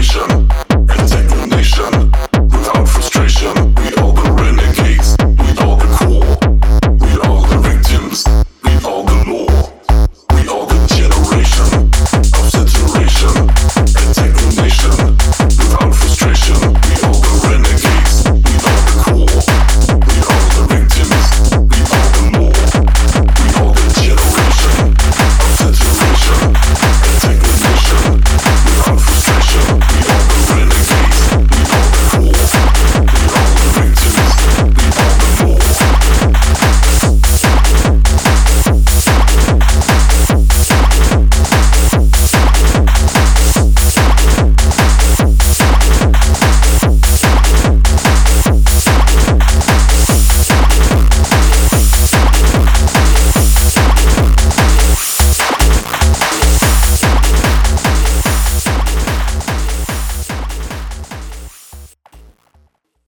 Nation.